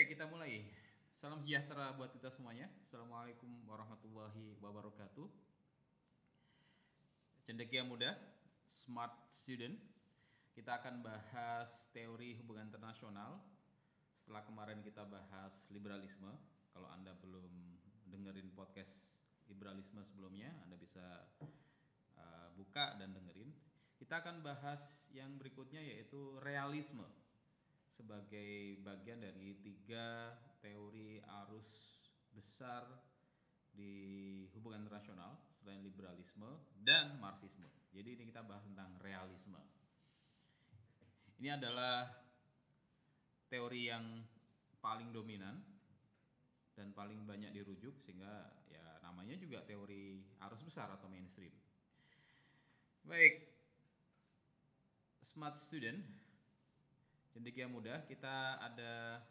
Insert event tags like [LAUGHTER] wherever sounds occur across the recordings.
Baik, kita mulai. Salam sejahtera buat kita semuanya. Assalamualaikum warahmatullahi wabarakatuh. Cendekia muda, smart student. Kita akan bahas teori hubungan internasional. Setelah kemarin kita bahas liberalisme. Kalau Anda belum dengerin podcast liberalisme sebelumnya, Anda bisa uh, buka dan dengerin. Kita akan bahas yang berikutnya yaitu realisme sebagai bagian dari tiga teori arus besar di hubungan internasional selain liberalisme dan marxisme. Jadi ini kita bahas tentang realisme. Ini adalah teori yang paling dominan dan paling banyak dirujuk sehingga ya namanya juga teori arus besar atau mainstream. Baik, smart student Cendekia mudah, kita ada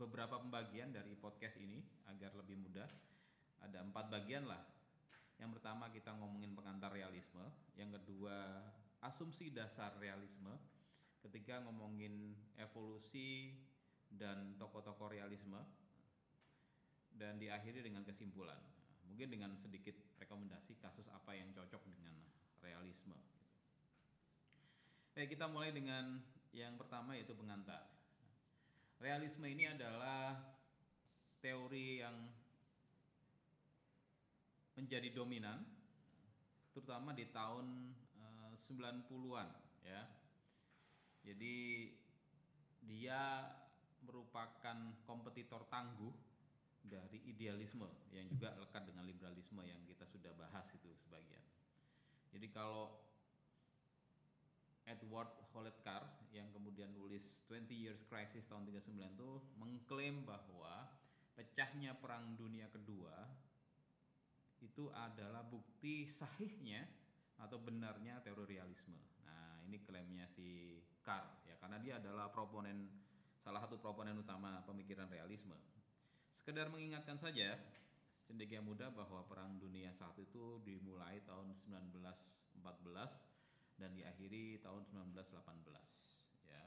beberapa pembagian dari podcast ini agar lebih mudah. Ada empat bagian lah. Yang pertama kita ngomongin pengantar realisme, yang kedua asumsi dasar realisme, ketiga ngomongin evolusi dan tokoh-tokoh realisme, dan diakhiri dengan kesimpulan. Mungkin dengan sedikit rekomendasi kasus apa yang cocok dengan realisme. Oke, kita mulai dengan yang pertama yaitu pengantar. Realisme ini adalah teori yang menjadi dominan terutama di tahun 90-an eh, ya. Jadi dia merupakan kompetitor tangguh dari idealisme yang juga lekat dengan liberalisme yang kita sudah bahas itu sebagian. Jadi kalau Edward Holetkar yang kemudian nulis 20 Years Crisis tahun 39 itu mengklaim bahwa pecahnya perang dunia kedua itu adalah bukti sahihnya atau benarnya teori. Nah, ini klaimnya si Carr ya karena dia adalah proponen salah satu proponen utama pemikiran realisme. Sekedar mengingatkan saja cendekia muda bahwa perang dunia saat itu dimulai tahun 1914 dan diakhiri tahun 1918 ya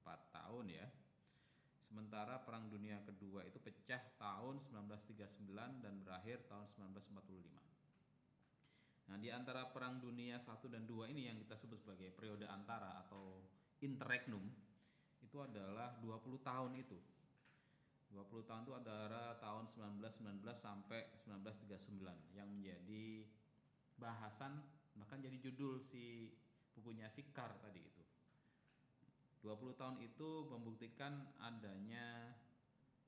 empat tahun ya. Sementara perang dunia kedua itu pecah tahun 1939 dan berakhir tahun 1945 nah di antara perang dunia satu dan dua ini yang kita sebut sebagai periode antara atau interregnum itu adalah 20 tahun itu. 20 tahun itu antara tahun 1919 sampai 1939 yang menjadi bahasan bahkan jadi judul si bukunya Sikar tadi itu. 20 tahun itu membuktikan adanya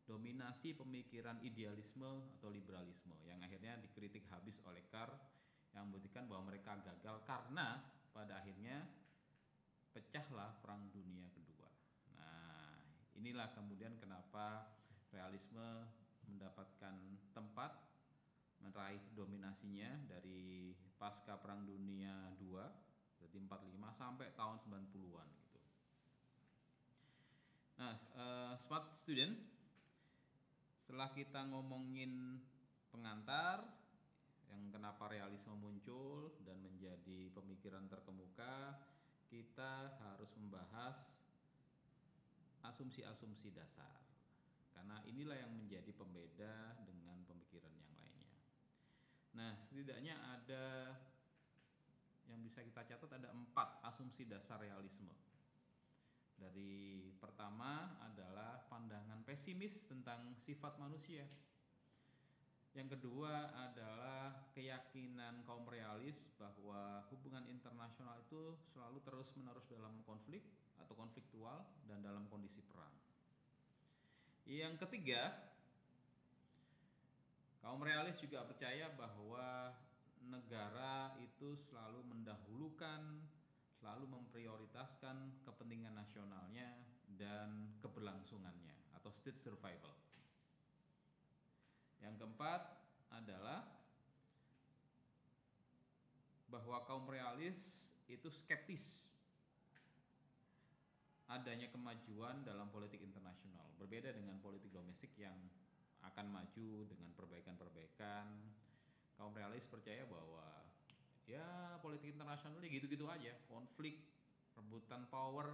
dominasi pemikiran idealisme atau liberalisme yang akhirnya dikritik habis oleh Carr yang membuktikan bahwa mereka gagal karena pada akhirnya pecahlah perang dunia kedua. Nah, inilah kemudian kenapa realisme mendapatkan tempat meraih dominasinya dari pasca perang dunia II berarti 45 sampai tahun 90-an gitu. Nah, uh, smart student setelah kita ngomongin pengantar yang kenapa realisme muncul dan menjadi pemikiran terkemuka, kita harus membahas asumsi-asumsi dasar. Karena inilah yang menjadi pembeda dengan pemikiran yang lainnya. Nah, setidaknya ada yang bisa kita catat ada empat asumsi dasar realisme. Dari pertama adalah pandangan pesimis tentang sifat manusia. Yang kedua adalah keyakinan kaum realis bahwa hubungan internasional itu selalu terus-menerus dalam konflik atau konfliktual dan dalam kondisi perang. Yang ketiga, kaum realis juga percaya bahwa negara itu selalu mendahulukan, selalu memprioritaskan kepentingan nasionalnya dan keberlangsungannya atau state survival. Yang keempat adalah bahwa kaum realis itu skeptis adanya kemajuan dalam politik internasional berbeda dengan politik domestik yang akan maju dengan perbaikan-perbaikan kaum realis percaya bahwa ya politik internasional ya gitu-gitu aja konflik rebutan power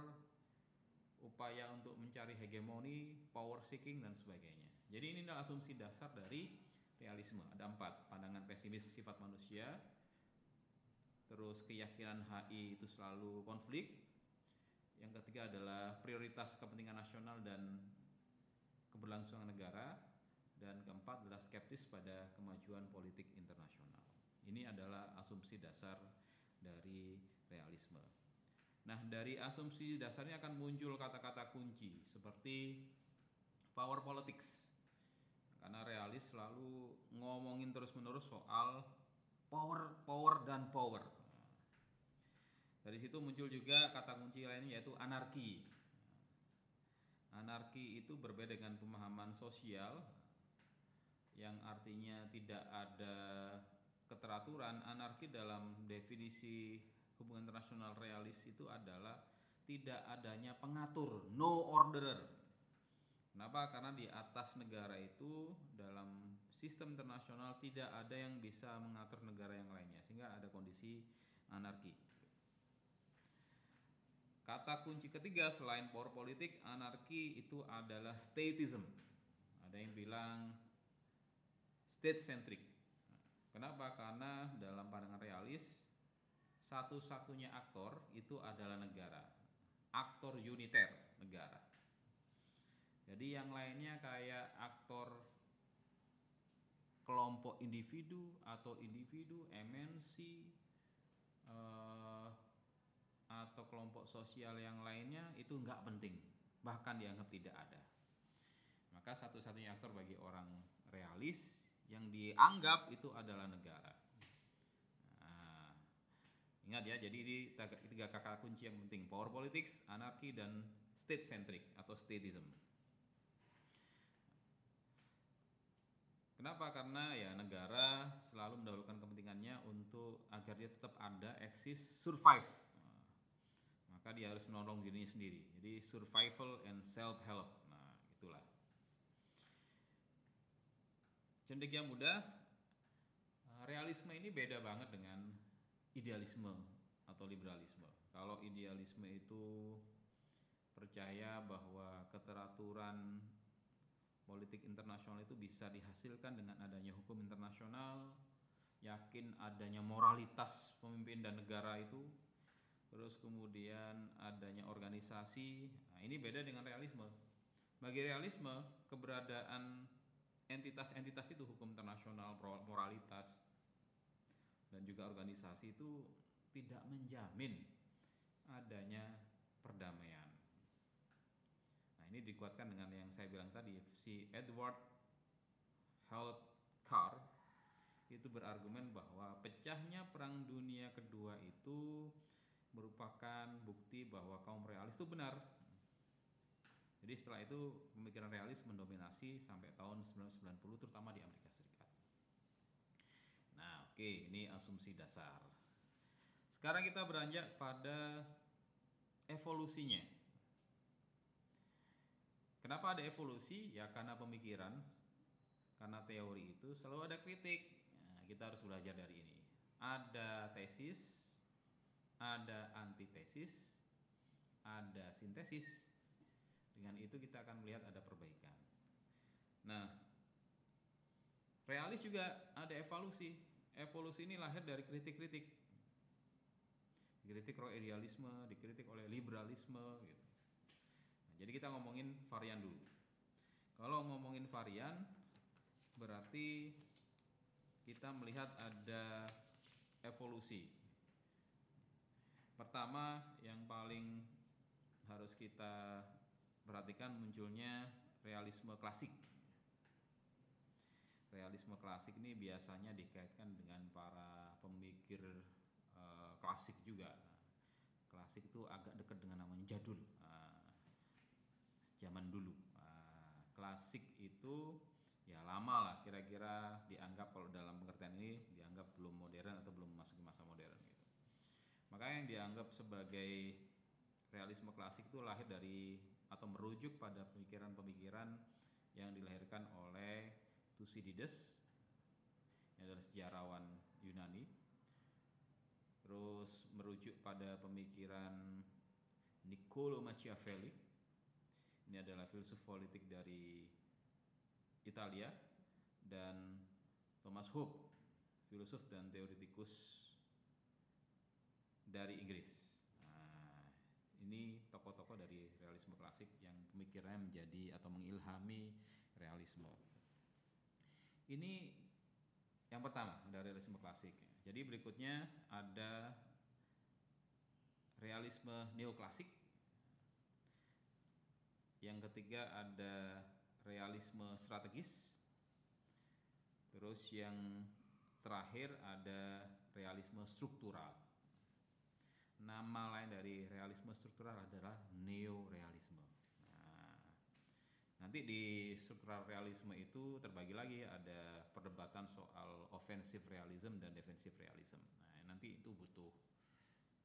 upaya untuk mencari hegemoni, power seeking dan sebagainya. Jadi ini adalah asumsi dasar dari realisme. Ada empat pandangan pesimis sifat manusia, terus keyakinan HI itu selalu konflik. Yang ketiga adalah prioritas kepentingan nasional dan keberlangsungan negara. Dan keempat adalah skeptis pada kemajuan politik internasional. Ini adalah asumsi dasar dari realisme. Nah, dari asumsi dasarnya akan muncul kata-kata kunci seperti power politics. Karena realis selalu ngomongin terus-menerus soal power, power dan power. Dari situ muncul juga kata kunci lainnya yaitu anarki. Anarki itu berbeda dengan pemahaman sosial yang artinya tidak ada keteraturan. Anarki dalam definisi hubungan internasional realis itu adalah tidak adanya pengatur, no orderer. Kenapa? Karena di atas negara itu dalam sistem internasional tidak ada yang bisa mengatur negara yang lainnya sehingga ada kondisi anarki. Kata kunci ketiga selain power politik, anarki itu adalah statism. Ada yang bilang state centric. Kenapa? Karena dalam pandangan realis satu-satunya aktor itu adalah negara. Aktor uniter negara. Jadi yang lainnya kayak aktor kelompok individu atau individu MNC eh, atau kelompok sosial yang lainnya itu nggak penting, bahkan dianggap tidak ada. Maka satu-satunya aktor bagi orang realis yang dianggap itu adalah negara. Nah, ingat ya, jadi ini tiga kakak kunci yang penting: power politics, anarki, dan state centric atau statism. Kenapa? Karena ya negara selalu mendahulukan kepentingannya untuk agar dia tetap ada, eksis, survive maka dia harus menolong dirinya sendiri. Jadi survival and self help. Nah, itulah. Cendekia muda eh, realisme ini beda banget dengan idealisme atau liberalisme. Kalau idealisme itu percaya bahwa keteraturan politik internasional itu bisa dihasilkan dengan adanya hukum internasional, yakin adanya moralitas pemimpin dan negara itu terus kemudian adanya organisasi. Nah, ini beda dengan realisme. Bagi realisme, keberadaan entitas-entitas itu hukum internasional, moralitas dan juga organisasi itu tidak menjamin adanya perdamaian. Nah, ini dikuatkan dengan yang saya bilang tadi, si Edward Health Carr itu berargumen bahwa pecahnya perang dunia kedua itu merupakan bukti bahwa kaum realis itu benar. Jadi setelah itu pemikiran realis mendominasi sampai tahun 1990 terutama di Amerika Serikat. Nah, oke, okay, ini asumsi dasar. Sekarang kita beranjak pada evolusinya. Kenapa ada evolusi? Ya karena pemikiran, karena teori itu selalu ada kritik. Nah, kita harus belajar dari ini. Ada tesis, ada antitesis, ada sintesis. Dengan itu kita akan melihat ada perbaikan. Nah, realis juga ada evolusi. Evolusi ini lahir dari kritik-kritik. Dikritik oleh idealisme, dikritik oleh liberalisme gitu. Nah, jadi kita ngomongin varian dulu. Kalau ngomongin varian berarti kita melihat ada evolusi Pertama yang paling harus kita perhatikan munculnya realisme klasik. Realisme klasik ini biasanya dikaitkan dengan para pemikir e, klasik juga. Klasik itu agak dekat dengan namanya jadul, e, zaman dulu. E, klasik itu ya lama lah kira-kira dianggap kalau dalam pengertian ini dianggap belum modern atau belum masuk masa modern gitu. Maka yang dianggap sebagai realisme klasik itu lahir dari atau merujuk pada pemikiran-pemikiran yang dilahirkan oleh Thucydides. Yang adalah sejarawan Yunani. Terus merujuk pada pemikiran Niccolo Machiavelli. Ini adalah filsuf politik dari Italia dan Thomas Hobbes, filosof dan teoretikus dari Inggris. Nah, ini tokoh-tokoh dari realisme klasik yang pemikirannya menjadi atau mengilhami realisme. Ini yang pertama dari realisme klasik. Jadi berikutnya ada realisme neoklasik. Yang ketiga ada realisme strategis. Terus yang terakhir ada realisme struktural. Nama lain dari realisme struktural adalah neorealisme. Nah, nanti di struktural realisme itu terbagi lagi ada perdebatan soal offensive realism dan defensive realism. Nah, nanti itu butuh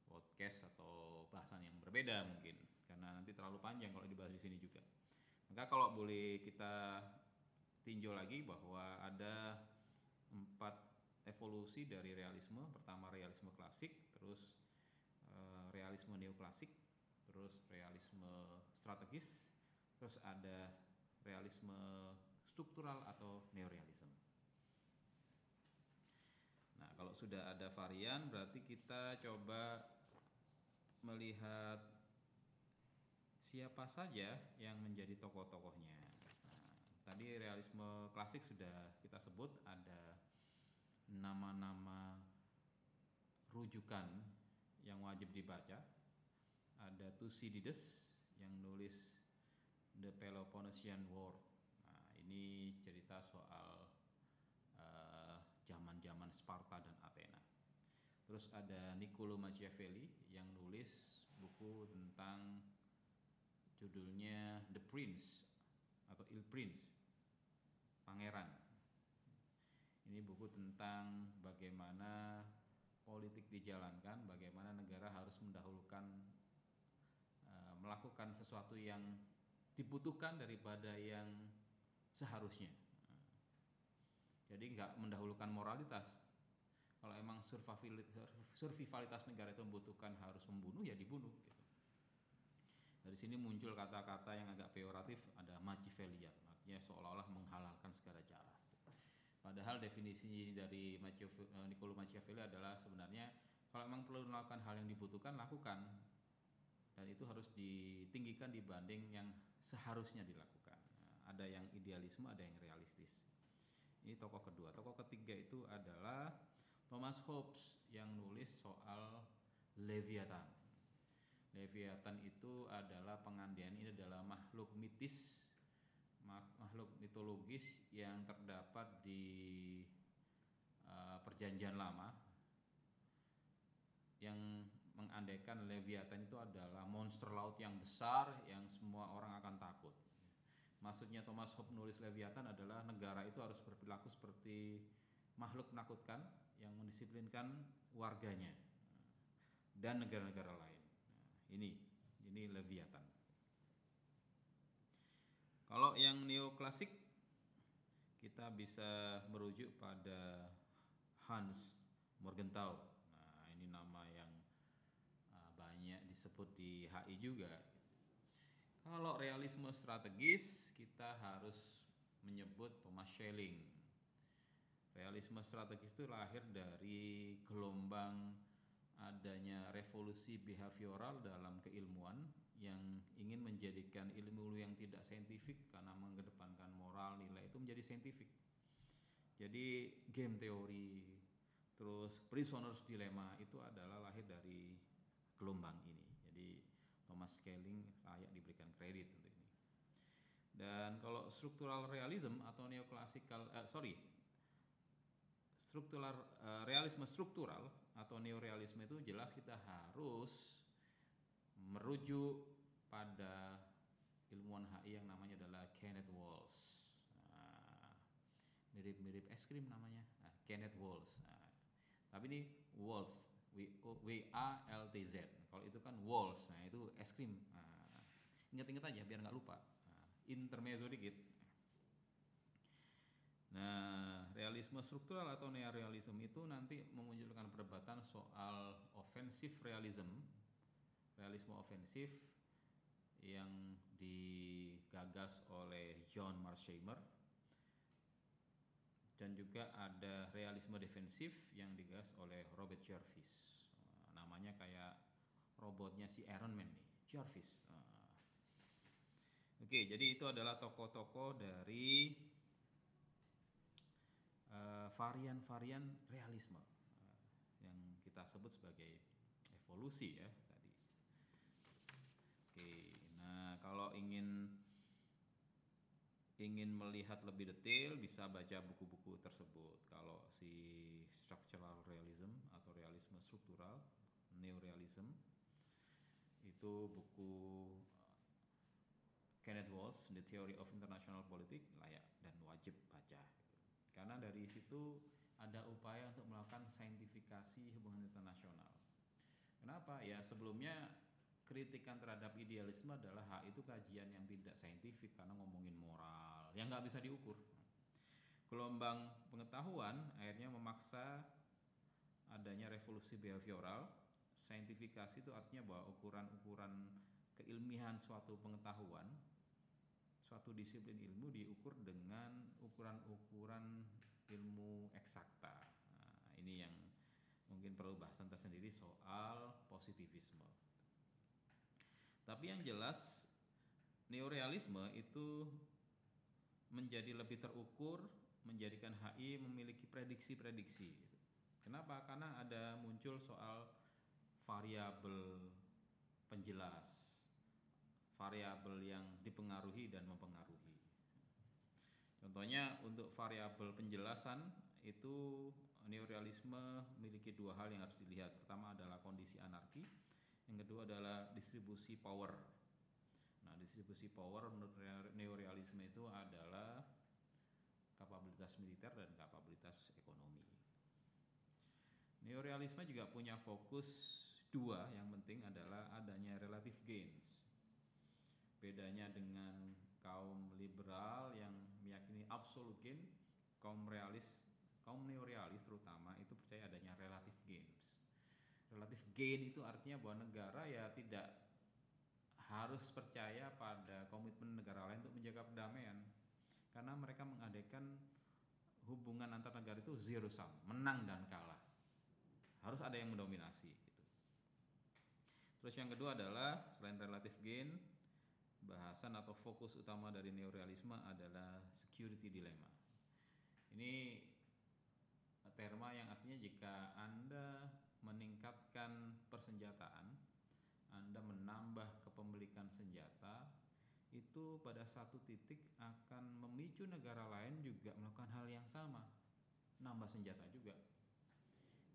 podcast atau bahasan yang berbeda mungkin karena nanti terlalu panjang kalau dibahas di sini juga. Maka kalau boleh kita tinjau lagi bahwa ada empat evolusi dari realisme. Pertama realisme klasik, terus realisme neoklasik, terus realisme strategis, terus ada realisme struktural atau neorealisme. Nah, kalau sudah ada varian berarti kita coba melihat siapa saja yang menjadi tokoh-tokohnya. Nah, tadi realisme klasik sudah kita sebut ada nama-nama rujukan yang wajib dibaca. Ada Thucydides yang nulis The Peloponnesian War. Nah, ini cerita soal eh, zaman-zaman uh, Sparta dan Athena. Terus ada Niccolo Machiavelli yang nulis buku tentang judulnya The Prince atau Il Prince Pangeran ini buku tentang bagaimana politik dijalankan bagaimana negara harus mendahulukan e, melakukan sesuatu yang dibutuhkan daripada yang seharusnya jadi nggak mendahulukan moralitas kalau emang survivalitas negara itu membutuhkan harus membunuh ya dibunuh gitu. Dari sini muncul kata-kata yang agak peoratif, ada Machiavellian, artinya seolah-olah menghalalkan segala cara. Padahal definisi dari eh, Niccolo Machiavelli adalah sebenarnya kalau memang perlu melakukan hal yang dibutuhkan, lakukan. Dan itu harus ditinggikan dibanding yang seharusnya dilakukan. Ada yang idealisme, ada yang realistis. Ini tokoh kedua. Tokoh ketiga itu adalah Thomas Hobbes yang nulis soal Leviathan. Leviathan itu adalah pengandian ini adalah makhluk mitis makhluk mitologis yang terdapat di uh, perjanjian lama yang mengandaikan Leviathan itu adalah monster laut yang besar yang semua orang akan takut. Maksudnya Thomas Hobbes nulis Leviathan adalah negara itu harus berperilaku seperti makhluk menakutkan yang mendisiplinkan warganya dan negara-negara lain. Ini ini Leviathan. Kalau yang neoklasik kita bisa merujuk pada Hans Morgenthau. Nah, ini nama yang uh, banyak disebut di HI juga. Kalau realisme strategis kita harus menyebut Thomas Schelling. Realisme strategis itu lahir dari gelombang adanya revolusi behavioral dalam keilmuan yang ingin menjadikan ilmu yang tidak saintifik karena mengedepankan moral nilai itu menjadi saintifik. Jadi game teori terus prisoner's dilemma itu adalah lahir dari gelombang ini. Jadi Thomas Schelling layak diberikan kredit untuk ini. Dan kalau struktural realism atau neoklasikal uh, sorry struktural uh, realisme struktural atau neorealisme itu jelas kita harus merujuk pada ilmuwan HI yang namanya adalah Kenneth Walls. Nah, mirip-mirip es krim namanya, nah, Kenneth Walls. Nah, tapi ini Walls, W A L T Z. Kalau itu kan Walls, nah itu es krim. Nah, ingat-ingat aja biar nggak lupa. Nah, intermezzo dikit. Nah, realisme struktural atau neorealisme itu nanti memunculkan perdebatan soal offensive realism, realisme ofensif yang digagas oleh John Mearsheimer dan juga ada realisme defensif yang digagas oleh Robert Jarvis namanya kayak robotnya si Iron Man nih Jarvis oke jadi itu adalah tokoh-tokoh dari eh, varian-varian realisme yang kita sebut sebagai evolusi ya oke nah kalau ingin ingin melihat lebih detail bisa baca buku-buku tersebut. Kalau si structural realism atau realisme struktural, neorealism itu buku uh, Kenneth Walsh, The Theory of International Politics layak dan wajib baca. Karena dari situ ada upaya untuk melakukan saintifikasi hubungan internasional. Kenapa? Ya sebelumnya kritikan terhadap idealisme adalah hak itu kajian yang tidak saintifik karena ngomongin moral yang nggak bisa diukur. Gelombang pengetahuan akhirnya memaksa adanya revolusi behavioral. Saintifikasi itu artinya bahwa ukuran-ukuran keilmihan suatu pengetahuan, suatu disiplin ilmu diukur dengan ukuran-ukuran ilmu eksakta. Nah, ini yang mungkin perlu bahasan tersendiri soal positivisme. Tapi yang jelas neorealisme itu menjadi lebih terukur, menjadikan HI memiliki prediksi-prediksi. Kenapa? Karena ada muncul soal variabel penjelas, variabel yang dipengaruhi dan mempengaruhi. Contohnya untuk variabel penjelasan itu neorealisme memiliki dua hal yang harus dilihat. Pertama adalah kondisi anarki, yang kedua adalah distribusi power. Nah, distribusi power menurut neorealisme itu adalah kapabilitas militer dan kapabilitas ekonomi. Neorealisme juga punya fokus dua yang penting adalah adanya relative gains. Bedanya dengan kaum liberal yang meyakini absolute gain, kaum realis, kaum neorealis terutama itu percaya adanya relative gain itu artinya bahwa negara ya tidak harus percaya pada komitmen negara lain untuk menjaga perdamaian. Karena mereka mengadakan hubungan antar negara itu zero sum menang dan kalah. Harus ada yang mendominasi gitu. terus yang kedua adalah selain relatif gain bahasan atau fokus utama dari neorealisme adalah security dilemma. Ini terma yang artinya jika anda meningkatkan persenjataan, Anda menambah kepemilikan senjata, itu pada satu titik akan memicu negara lain juga melakukan hal yang sama, nambah senjata juga.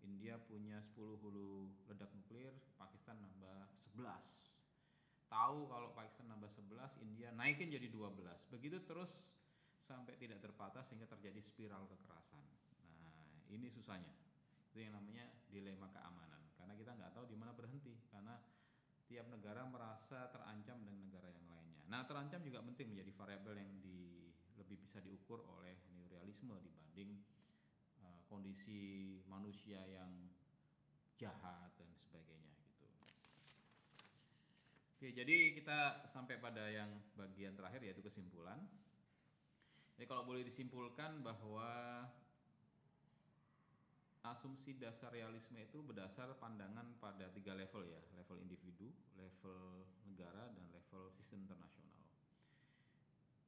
India punya 10 hulu ledak nuklir, Pakistan nambah 11. Tahu kalau Pakistan nambah 11, India naikin jadi 12. Begitu terus sampai tidak terbatas sehingga terjadi spiral kekerasan. Nah, ini susahnya itu yang namanya dilema keamanan karena kita nggak tahu di mana berhenti karena tiap negara merasa terancam dengan negara yang lainnya. Nah terancam juga penting menjadi variabel yang di, lebih bisa diukur oleh neorealisme dibanding uh, kondisi manusia yang jahat dan sebagainya gitu. Oke jadi kita sampai pada yang bagian terakhir yaitu kesimpulan. Jadi kalau boleh disimpulkan bahwa asumsi dasar realisme itu berdasar pandangan pada tiga level ya, level individu, level negara, dan level sistem internasional.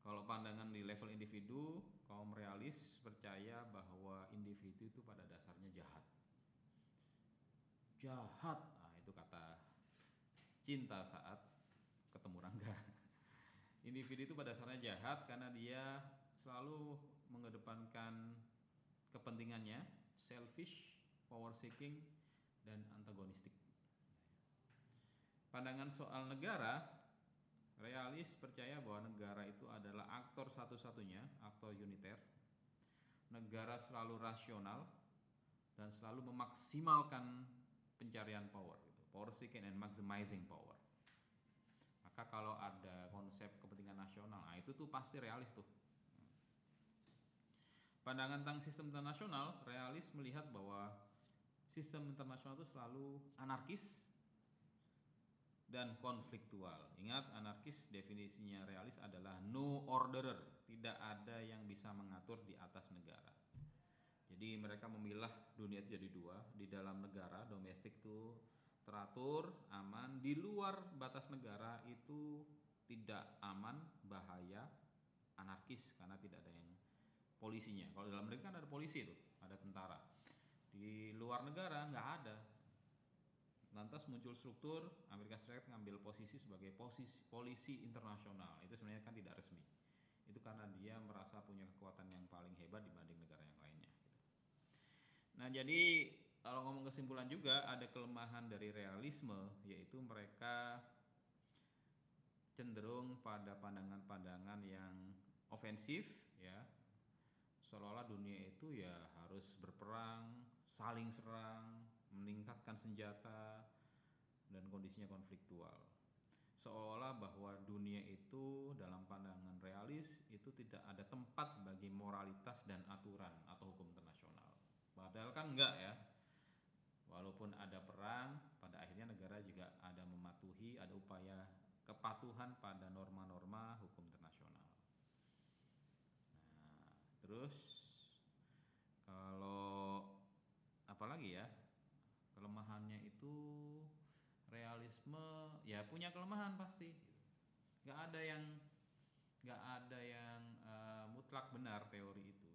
Kalau pandangan di level individu, kaum realis percaya bahwa individu itu pada dasarnya jahat. Jahat, nah itu kata cinta saat ketemu Rangga. [LAUGHS] Individu itu pada dasarnya jahat karena dia selalu mengedepankan kepentingannya selfish, power seeking, dan antagonistik. Pandangan soal negara, realis percaya bahwa negara itu adalah aktor satu-satunya, aktor uniter. Negara selalu rasional dan selalu memaksimalkan pencarian power, gitu. power seeking and maximizing power. Maka kalau ada konsep kepentingan nasional, nah itu tuh pasti realis tuh Pandangan tentang sistem internasional, realis melihat bahwa sistem internasional itu selalu anarkis dan konfliktual. Ingat anarkis definisinya realis adalah no orderer, tidak ada yang bisa mengatur di atas negara. Jadi mereka memilah dunia itu jadi dua, di dalam negara domestik itu teratur, aman, di luar batas negara itu tidak aman, bahaya, anarkis karena tidak ada yang polisinya. Kalau dalam negeri kan ada polisi tuh, ada tentara. Di luar negara nggak ada, lantas muncul struktur Amerika Serikat ngambil posisi sebagai posisi polisi internasional itu sebenarnya kan tidak resmi itu karena dia merasa punya kekuatan yang paling hebat dibanding negara yang lainnya gitu. nah jadi kalau ngomong kesimpulan juga ada kelemahan dari realisme yaitu mereka cenderung pada pandangan-pandangan yang ofensif ya seolah-olah dunia itu ya harus berperang saling serang meningkatkan senjata dan kondisinya konfliktual. Seolah-olah bahwa dunia itu dalam pandangan realis itu tidak ada tempat bagi moralitas dan aturan atau hukum internasional. Padahal kan enggak ya. Walaupun ada perang, pada akhirnya negara juga ada mematuhi, ada upaya kepatuhan pada norma-norma hukum internasional. Nah, terus kalau apalagi ya kelemahannya itu realisme ya punya kelemahan pasti. Nggak ada yang nggak ada yang uh, mutlak benar teori itu.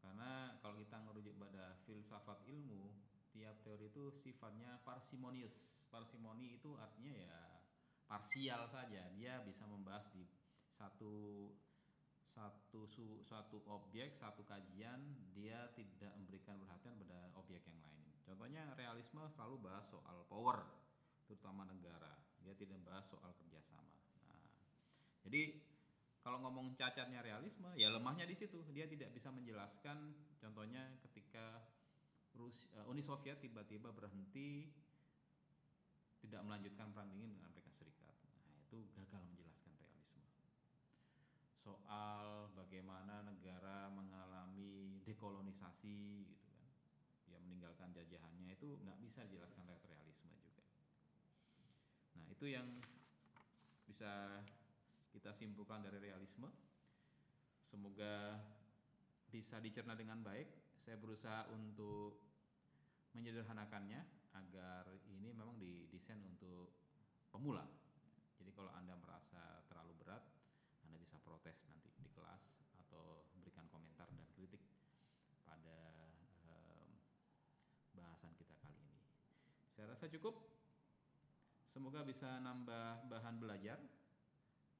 Karena kalau kita ngerujuk pada filsafat ilmu tiap teori itu sifatnya parsimonius. Parsimoni itu artinya ya parsial saja. Dia bisa membahas di satu satu su, satu objek satu kajian dia tidak memberikan perhatian pada objek yang lain. Contohnya realisme selalu bahas soal power terutama negara. Dia tidak bahas soal kerjasama. Nah jadi kalau ngomong cacatnya realisme ya lemahnya di situ. Dia tidak bisa menjelaskan contohnya ketika Rus, uh, Uni Soviet tiba-tiba berhenti tidak melanjutkan perang dingin dengan Amerika Serikat. Nah itu gagal menjelaskan soal bagaimana negara mengalami dekolonisasi gitu kan. Dia meninggalkan jajahannya itu nggak bisa dijelaskan lewat realisme juga. Nah itu yang bisa kita simpulkan dari realisme. Semoga bisa dicerna dengan baik. Saya berusaha untuk menyederhanakannya agar ini memang didesain untuk pemula. Jadi kalau anda merasa terlalu berat bisa protes nanti di kelas atau berikan komentar dan kritik pada um, bahasan kita kali ini. Saya rasa cukup. Semoga bisa nambah bahan belajar,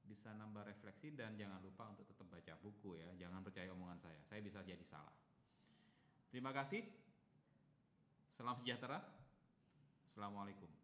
bisa nambah refleksi dan jangan lupa untuk tetap baca buku ya. Jangan percaya omongan saya. Saya bisa jadi salah. Terima kasih. Salam sejahtera. Assalamualaikum.